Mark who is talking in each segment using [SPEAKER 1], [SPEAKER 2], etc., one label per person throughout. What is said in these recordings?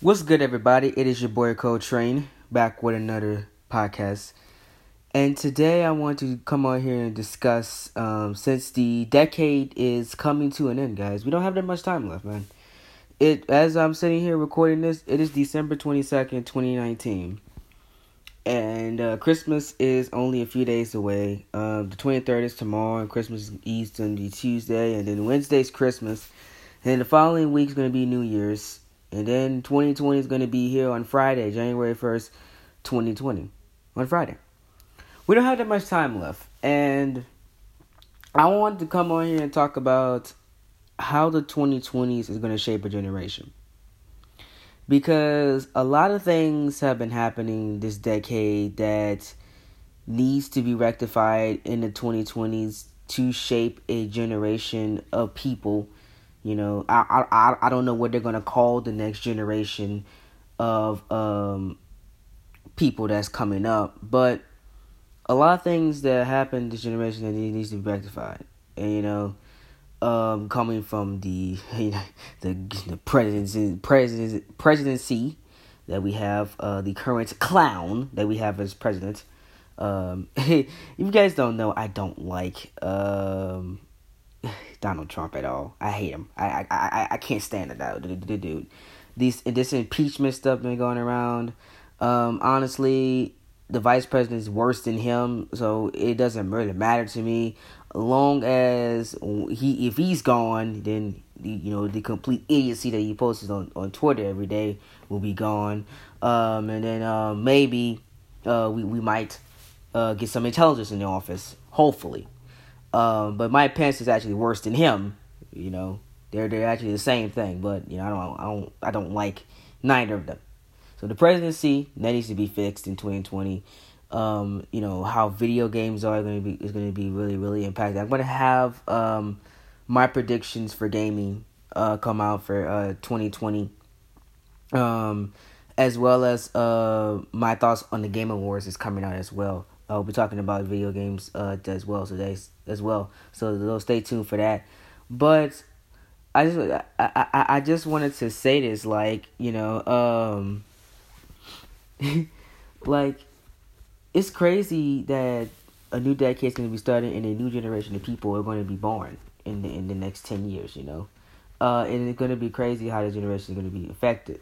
[SPEAKER 1] What's good, everybody? It is your boy Coltrane back with another podcast. And today I want to come on here and discuss um, since the decade is coming to an end, guys. We don't have that much time left, man. It as I'm sitting here recording this, it is December 22nd, 2019. And uh, Christmas is only a few days away. Um, the 23rd is tomorrow, and Christmas is going to be Tuesday, and then Wednesday's Christmas. And the following week is going to be New Year's. And then 2020 is going to be here on Friday, January 1st, 2020. On Friday. We don't have that much time left. And I want to come on here and talk about how the 2020s is going to shape a generation. Because a lot of things have been happening this decade that needs to be rectified in the 2020s to shape a generation of people you know, I I I don't know what they're gonna call the next generation of um people that's coming up, but a lot of things that happen this generation that needs to be rectified, and you know, um, coming from the you know, the the presidency presidency presidency that we have, uh, the current clown that we have as president. Um, if you guys don't know, I don't like um Donald Trump at all. I hate him. I I I, I can't stand it dude. These this impeachment stuff been going around. Um, honestly, the vice president is worse than him, so it doesn't really matter to me. Long as he, if he's gone, then the, you know the complete idiocy that he posts on on Twitter every day will be gone. Um, and then uh, maybe uh, we we might uh, get some intelligence in the office. Hopefully, um, but Mike Pence is actually worse than him. You know, they're they're actually the same thing. But you know, I don't I don't I don't like neither of them. So the presidency that needs to be fixed in 2020. Um, you know how video games are going to be is going to be really really impacted. I'm going to have um my predictions for gaming uh come out for uh 2020. Um, as well as uh my thoughts on the Game Awards is coming out as well. I'll be talking about video games uh, as well today as well. So stay tuned for that. But I just I, I, I just wanted to say this like you know um like it's crazy that a new decade is going to be starting and a new generation of people are going to be born in the in the next 10 years you know uh and it's going to be crazy how the generation is going to be affected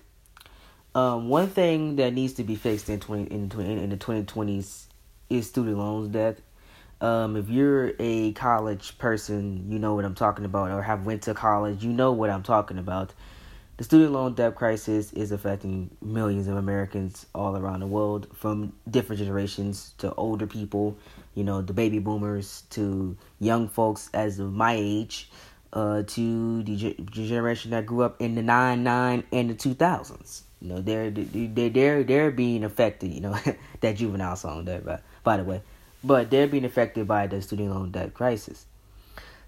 [SPEAKER 1] um one thing that needs to be fixed in 20 in, in the 2020s is student loans debt. Um, if you're a college person, you know what I'm talking about, or have went to college, you know what I'm talking about. The student loan debt crisis is affecting millions of Americans all around the world, from different generations to older people, you know, the baby boomers to young folks as of my age, uh, to the generation that grew up in the nine nine and the two thousands. You know, they're they they're they're being affected. You know, that juvenile song there, by the way, but they're being affected by the student loan debt crisis.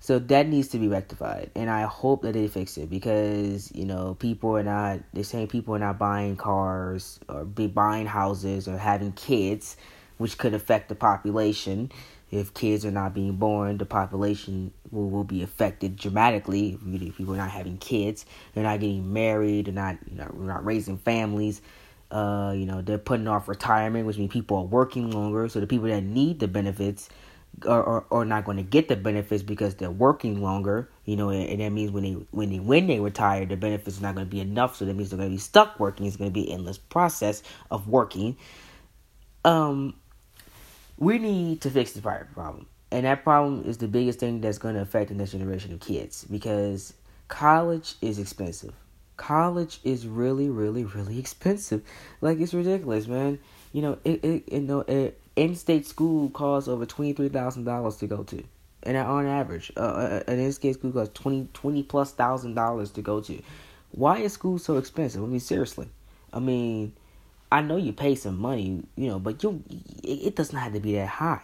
[SPEAKER 1] So that needs to be rectified, and I hope that they fix it because you know people are not. They're saying people are not buying cars or be buying houses or having kids, which could affect the population. If kids are not being born, the population will, will be affected dramatically. If people are not having kids, they're not getting married, they're not you know, not raising families uh, you know, they're putting off retirement, which means people are working longer. So the people that need the benefits are, are, are not going to get the benefits because they're working longer. You know, and, and that means when they when they when they retire, the benefits are not going to be enough. So that means they're going to be stuck working. It's going to be an endless process of working. Um, we need to fix the problem, and that problem is the biggest thing that's going to affect the next generation of kids because college is expensive college is really, really, really expensive. Like it's ridiculous, man. You know, it, it you know, it, in-state school costs over twenty three thousand dollars to go to, and on average, uh, uh an in-state school costs 20, 20 plus thousand dollars to go to. Why is school so expensive? I mean, seriously. I mean, I know you pay some money, you know, but you it, it doesn't have to be that high.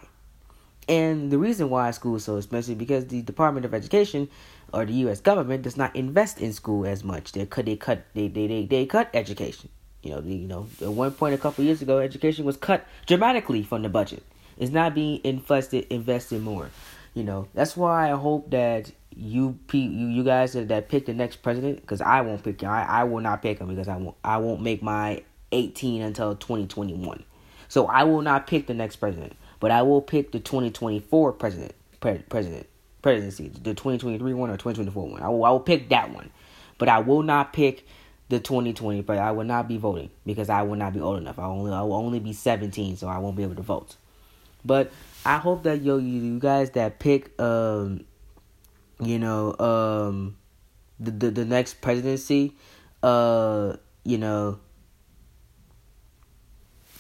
[SPEAKER 1] And the reason why school is so expensive because the Department of Education or the U.S. government does not invest in school as much. They cut, they cut, they they they, they cut education. You know, you know, at one point a couple years ago, education was cut dramatically from the budget. It's not being invested invested more. You know, that's why I hope that you you you guys that, that pick the next president because I won't pick. I, I will not pick him because I won't I won't make my 18 until 2021. So I will not pick the next president, but I will pick the 2024 president pre- president presidency, the 2023 one or 2024 one. I will I will pick that one, but I will not pick the 2020. But I will not be voting because I will not be old enough. I only I will only be 17, so I won't be able to vote. But I hope that yo you, you guys that pick um you know um the the, the next presidency uh you know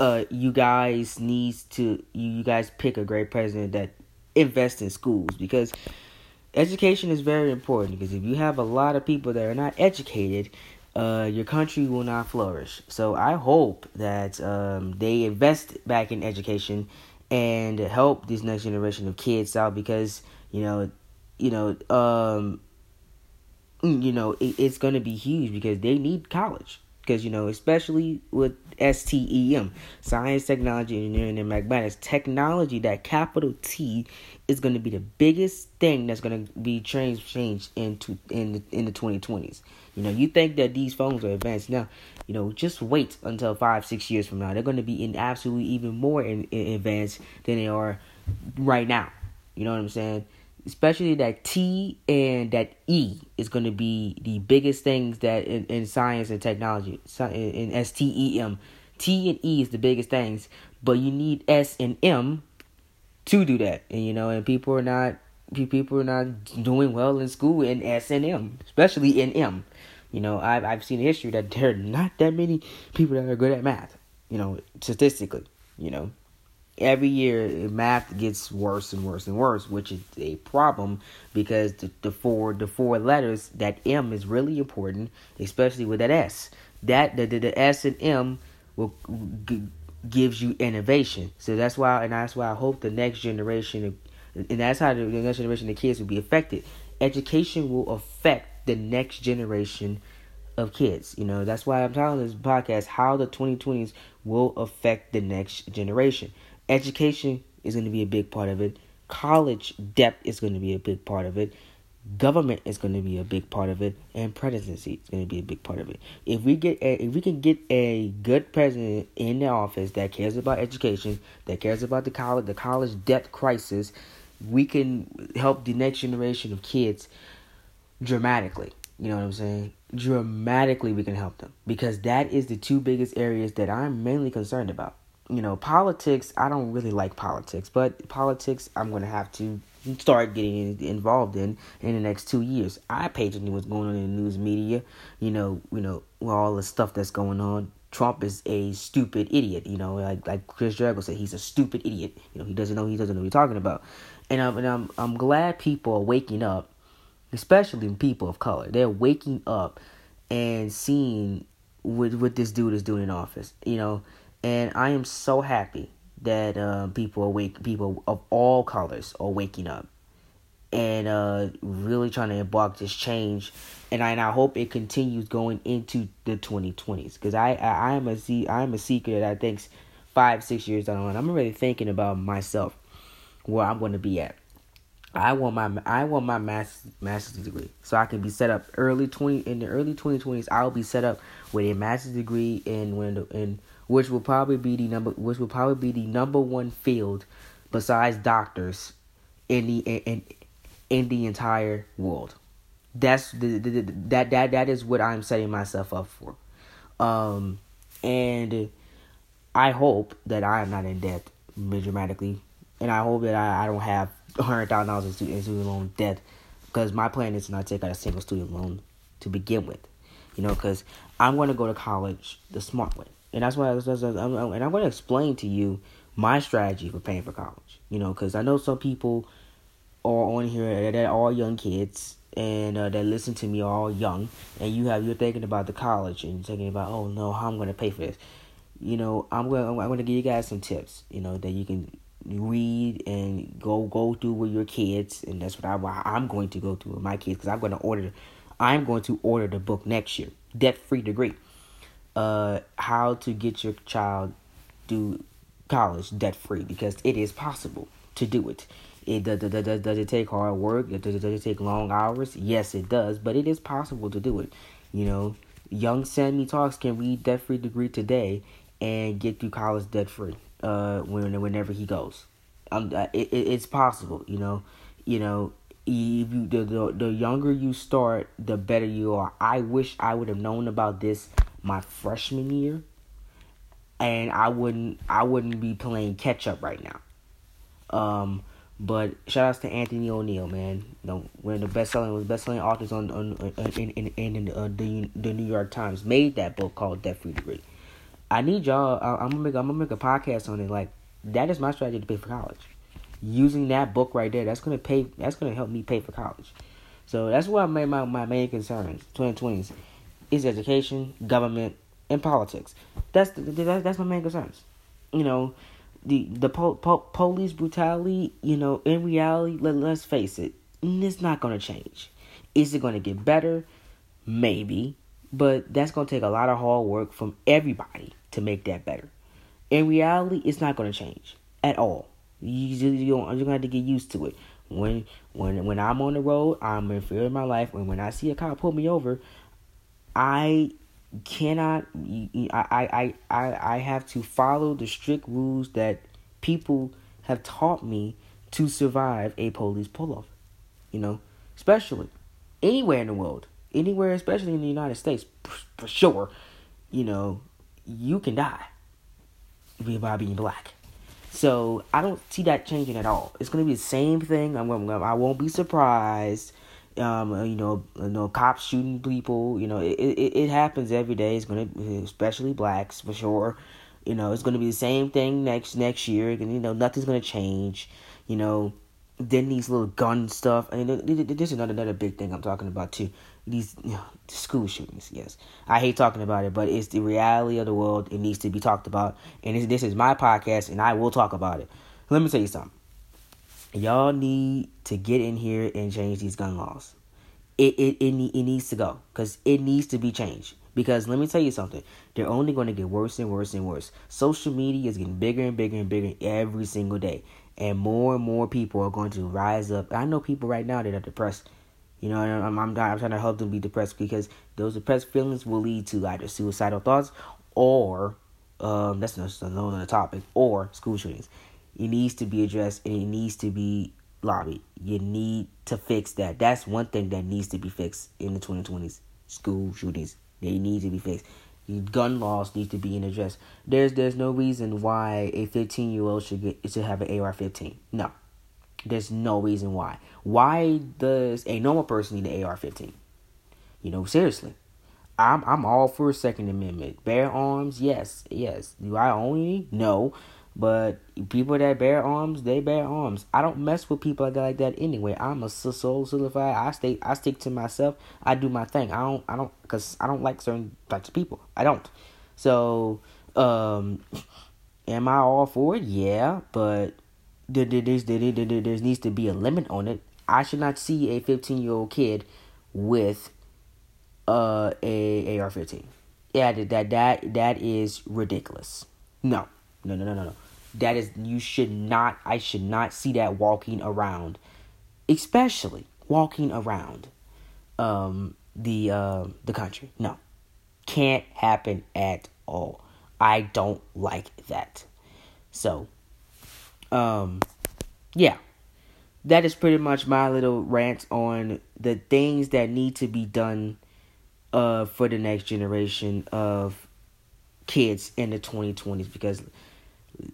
[SPEAKER 1] uh you guys needs to you, you guys pick a great president that invest in schools because education is very important because if you have a lot of people that are not educated uh, your country will not flourish. So I hope that um, they invest back in education and help this next generation of kids out because you know, you know, um, you know, it, it's going to be huge because they need college because you know, especially with STEM, science, technology, engineering, and mathematics, technology, that capital T, is going to be the biggest thing that's going to be changed into in the, in the 2020s. You know, you think that these phones are advanced now. You know, just wait until five, six years from now. They're going to be in absolutely even more in, in advanced than they are right now. You know what I'm saying? Especially that T and that E is going to be the biggest things that in, in science and technology. In, in STEM, T and E is the biggest things, but you need S and M to do that. And you know, and people are not people are not doing well in school in S and M, especially in M. You know, I've I've seen history that there are not that many people that are good at math. You know, statistically, you know, every year math gets worse and worse and worse, which is a problem because the, the four the four letters that M is really important, especially with that S. That the the, the S and M will g- gives you innovation. So that's why, and that's why I hope the next generation, and that's how the next generation of kids will be affected. Education will affect the next generation of kids. You know, that's why I'm telling this podcast how the 2020s will affect the next generation. Education is going to be a big part of it. College debt is going to be a big part of it. Government is going to be a big part of it, and presidency is going to be a big part of it. If we get a, if we can get a good president in the office that cares about education, that cares about the college the college debt crisis, we can help the next generation of kids dramatically. You know what I'm saying? Dramatically, we can help them because that is the two biggest areas that I'm mainly concerned about. You know, politics, I don't really like politics, but politics, I'm going to have to start getting involved in in the next two years. I pay attention to what's going on in the news media. You know, you know, all the stuff that's going on. Trump is a stupid idiot. You know, like like Chris Jericho said, he's a stupid idiot. You know, he doesn't know he doesn't know what he's talking about. And I'm and I'm I'm glad people are waking up especially people of color. They're waking up and seeing what what this dude is doing in office, you know. And I am so happy that uh, people awake, people of all colors are waking up and uh, really trying to embark this change. And I, and I hope it continues going into the 2020s because I, I am a see I am a seeker that I think five six years down the line I'm already thinking about myself where I'm going to be at. I want my I want my master's master's degree so I can be set up early twenty in the early twenty twenties. I'll be set up with a master's degree in when in which will probably be the number which will probably be the number one field besides doctors in the in in the entire world. That's the, the, the that that that is what I'm setting myself up for, um, and I hope that I am not in debt dramatically, and I hope that I, I don't have hundred thousand dollars in student loan debt because my plan is to not take out a single student loan to begin with. You know, because I'm going to go to college the smart way, and that's why. That's, that's, and I'm going to explain to you my strategy for paying for college. You know, because I know some people are on here that are all young kids and uh, that listen to me are all young, and you have you're thinking about the college and you're thinking about oh no, how I'm going to pay for this. You know, I'm going I'm going to give you guys some tips. You know that you can read and go go through with your kids, and that's what I I'm going to go through with my kids because I'm going to order. I'm going to order the book next year, debt free degree. Uh, how to get your child to college debt free because it is possible to do it. It does, does, does it take hard work? Does it, does it take long hours? Yes, it does, but it is possible to do it. You know, young Sammy Talks can read debt free degree today and get through college debt free. Uh, when whenever he goes, um, uh, it, it, it's possible. You know, you know, if you the, the the younger you start, the better you are. I wish I would have known about this my freshman year, and I wouldn't I wouldn't be playing catch up right now. Um, but shout outs to Anthony ONeal, man. You know, one of the best selling was best selling authors on on, on in in, in uh, the the New York Times made that book called Debt Free Degree. I need y'all. I, I'm gonna make I'm gonna make a podcast on it. Like that is my strategy to pay for college. Using that book right there, that's gonna pay. That's gonna help me pay for college. So that's what I made my my main concerns. 2020s is education, government, and politics. That's the, that's my main concerns. You know, the the po- po- police brutality. You know, in reality, let let's face it, it's not gonna change. Is it gonna get better? Maybe, but that's gonna take a lot of hard work from everybody to make that better. In reality, it's not gonna change at all. You you you're gonna have to get used to it. When when when I'm on the road, I'm in fear of my life. And when I see a cop pull me over, I cannot I, I I I have to follow the strict rules that people have taught me to survive a police pull off. You know, especially anywhere in the world, anywhere, especially in the United States, for sure. You know, you can die by being black. So I don't see that changing at all. It's gonna be the same thing. I'm, I'm I won't be surprised um, uh, you know, you know, cops shooting people. You know, it, it it happens every day. It's gonna, especially blacks for sure. You know, it's gonna be the same thing next next year. And you know, nothing's gonna change. You know, then these little gun stuff. I mean, this is another another big thing I'm talking about too. These you know, school shootings. Yes, I hate talking about it, but it's the reality of the world. It needs to be talked about. And this is my podcast, and I will talk about it. Let me tell you something y'all need to get in here and change these gun laws. It it it, it needs to go because it needs to be changed. Because let me tell you something, they're only going to get worse and worse and worse. Social media is getting bigger and bigger and bigger every single day, and more and more people are going to rise up. I know people right now that are depressed. You know, I'm I'm, I'm trying to help them be depressed because those depressed feelings will lead to either suicidal thoughts or um, that's another topic or school shootings. It needs to be addressed and it needs to be lobbied. You need to fix that. That's one thing that needs to be fixed in the 2020s. School shootings. They need to be fixed. Gun laws need to be addressed. There's there's no reason why a 15 year old should get should have an AR-15. No, there's no reason why. Why does a normal person need an AR-15? You know, seriously. I'm I'm all for Second Amendment. Bear arms, yes, yes. Do I only? No. But people that bear arms, they bear arms. I don't mess with people like that, like that anyway. I'm a soul solidified. I stay. I stick to myself. I do my thing. I don't. I don't. Cause I don't like certain types of people. I don't. So, um, am I all for it? Yeah, but there, there, there, there, there, there needs to be a limit on it. I should not see a 15 year old kid with uh a AR-15. Yeah, that that that is ridiculous. No, no, no, no, no, no. That is, you should not, I should not see that walking around, especially walking around um, the uh, the country. No, can't happen at all. I don't like that. So, um, yeah, that is pretty much my little rant on the things that need to be done uh, for the next generation of kids in the 2020s because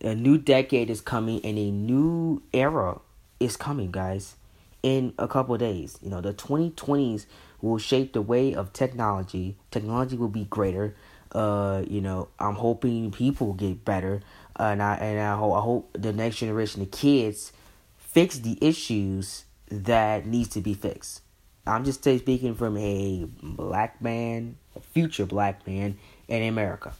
[SPEAKER 1] a new decade is coming and a new era is coming, guys, in a couple days. You know, the 2020s will shape the way of technology. Technology will be greater. Uh, you know, I'm hoping people get better. Uh, and I and I hope, I hope the next generation of kids fix the issues that needs to be fixed. I'm just speaking from a black man, a future black man in America.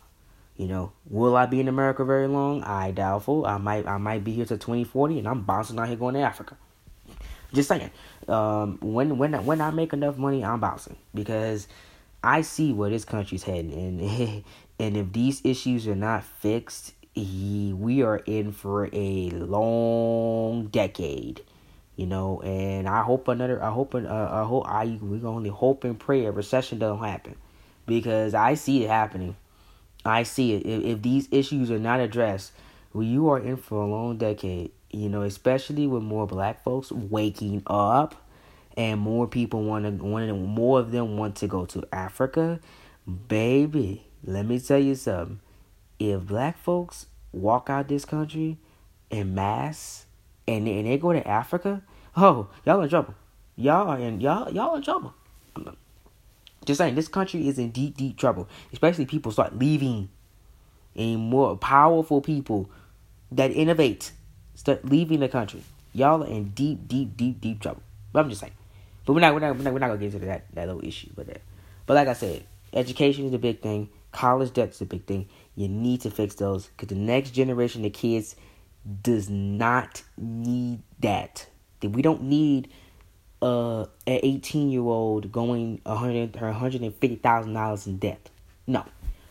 [SPEAKER 1] You know, will I be in America very long? I doubtful. I might I might be here till twenty forty, and I'm bouncing out here going to Africa. Just saying. Um, when when when I make enough money, I'm bouncing because I see where this country's heading, and and if these issues are not fixed, we are in for a long decade. You know, and I hope another. I hope. Uh, I hope. I we only hope and pray a recession doesn't happen, because I see it happening. I see it. If, if these issues are not addressed, well, you are in for a long decade. You know, especially with more black folks waking up, and more people want to. Want more of them want to go to Africa, baby. Let me tell you something. If black folks walk out this country in mass and and they go to Africa, oh, y'all in trouble. Y'all are in y'all y'all in trouble. Just saying, this country is in deep deep trouble. Especially people start leaving, and more powerful people that innovate start leaving the country. Y'all are in deep deep deep deep trouble. But I'm just saying. But we're not we're not we're not, we're not gonna get into that that little issue. But that. But like I said, education is a big thing. College debt is a big thing. You need to fix those because the next generation of kids does not need that. We don't need uh, an 18 year old going 100 $150,000 in debt. No.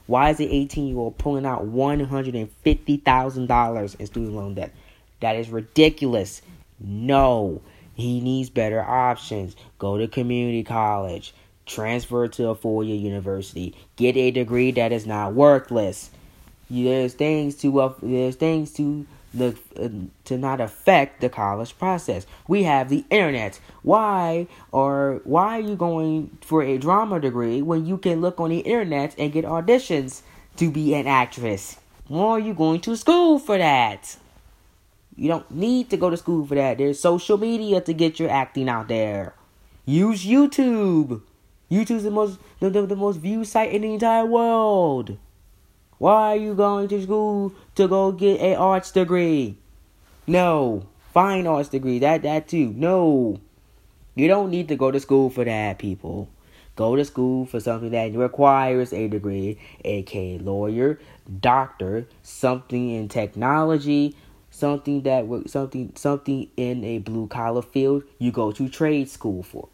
[SPEAKER 1] Why is an 18 year old pulling out $150,000 in student loan debt? That is ridiculous. No. He needs better options. Go to community college. Transfer to a four year university. Get a degree that is not worthless. There's things to uh, there's things to the uh, to not affect the college process. We have the internet. Why or why are you going for a drama degree when you can look on the internet and get auditions to be an actress? Why are you going to school for that? You don't need to go to school for that. There's social media to get your acting out there. Use YouTube. YouTube's the most the, the, the most viewed site in the entire world. Why are you going to school to go get a arts degree? No. Fine arts degree. That that too. No. You don't need to go to school for that, people. Go to school for something that requires a degree, aka lawyer, doctor, something in technology, something that something something in a blue collar field. You go to trade school for.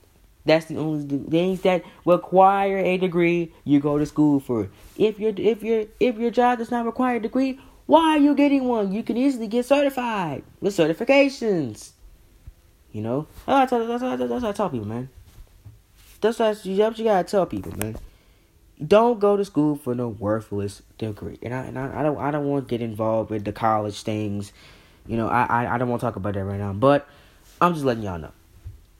[SPEAKER 1] That's the only things that require a degree you go to school for. If your if your if your job does not require a degree, why are you getting one? You can easily get certified with certifications. You know, that's what, that's what, that's what I tell people, man. That's what, that's what you gotta tell people, man. Don't go to school for no worthless degree. And I and I, I don't I don't want to get involved with the college things. You know, I I, I don't want to talk about that right now. But I'm just letting y'all know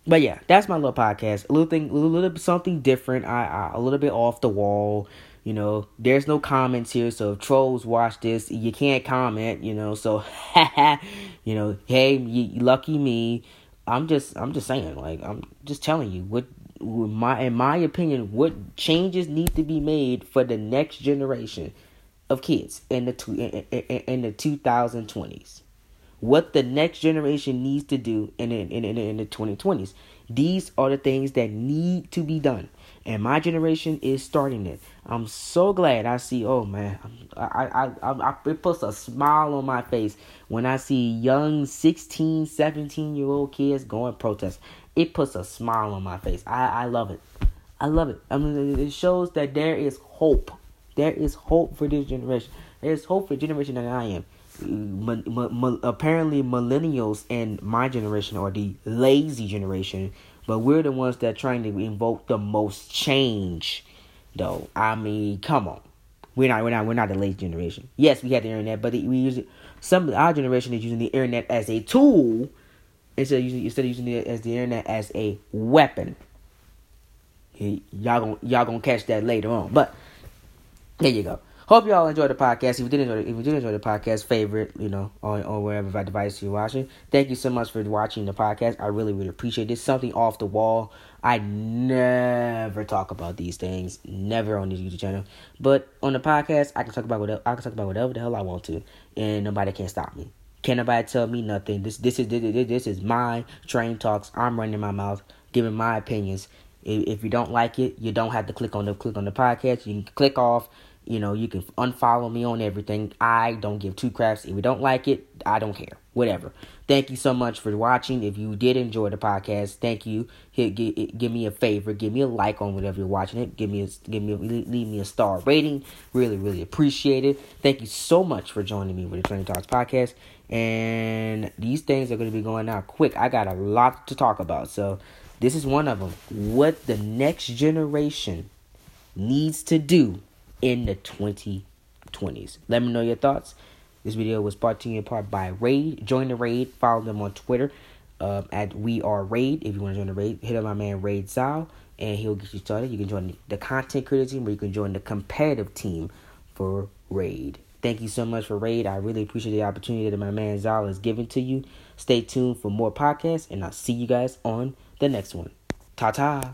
[SPEAKER 1] but yeah, that's my little podcast. A little thing, a little, something different. I, I a little bit off the wall. You know, there's no comments here, so if trolls watch this, you can't comment. You know, so you know, hey, lucky me. I'm just, I'm just saying, like, I'm just telling you what, my, in my opinion, what changes need to be made for the next generation of kids in the two, in, in, in the 2020s what the next generation needs to do in in, in, in the 2020s. These are the things that need to be done. And my generation is starting it. I'm so glad I see. Oh man, I, I, I, I, it puts a smile on my face when I see young 16, 17 year old kids going protest. It puts a smile on my face. I, I love it. I love it. I mean, it shows that there is hope. There is hope for this generation. There's hope for the generation that I am apparently millennials and my generation are the lazy generation, but we're the ones that are trying to invoke the most change. Though I mean, come on, we're not we're not we're not the lazy generation. Yes, we had the internet, but we use it. Some our generation is using the internet as a tool instead of using instead of using it as the internet as a weapon. Y'all gonna y'all gonna catch that later on, but there you go. Hope y'all enjoyed the podcast. If you did enjoy, if you did enjoy the podcast, favorite, you know, on or wherever device you're watching. Thank you so much for watching the podcast. I really, really appreciate this. Something off the wall. I never talk about these things, never on this YouTube channel. But on the podcast, I can talk about whatever I can talk about whatever the hell I want to, and nobody can stop me. Can't nobody tell me nothing. This this is this, this is my train talks. I'm running my mouth, giving my opinions. If, if you don't like it, you don't have to click on the click on the podcast. You can click off You know, you can unfollow me on everything. I don't give two craps. If you don't like it, I don't care. Whatever. Thank you so much for watching. If you did enjoy the podcast, thank you. Hit, give, give me a favor. Give me a like on whatever you're watching it. Give me a, give me leave me a star rating. Really, really appreciate it. Thank you so much for joining me with the Training Talks podcast. And these things are going to be going out quick. I got a lot to talk about. So this is one of them. What the next generation needs to do in the 2020s. Let me know your thoughts. This video was brought to you in part by Raid. Join the Raid. Follow them on Twitter um, at We Are Raid. If you want to join the Raid, hit up my man Raid Zal, and he'll get you started. You can join the content creator team, or you can join the competitive team for Raid. Thank you so much for Raid. I really appreciate the opportunity that my man Zal is giving to you. Stay tuned for more podcasts, and I'll see you guys on the next one. Ta ta.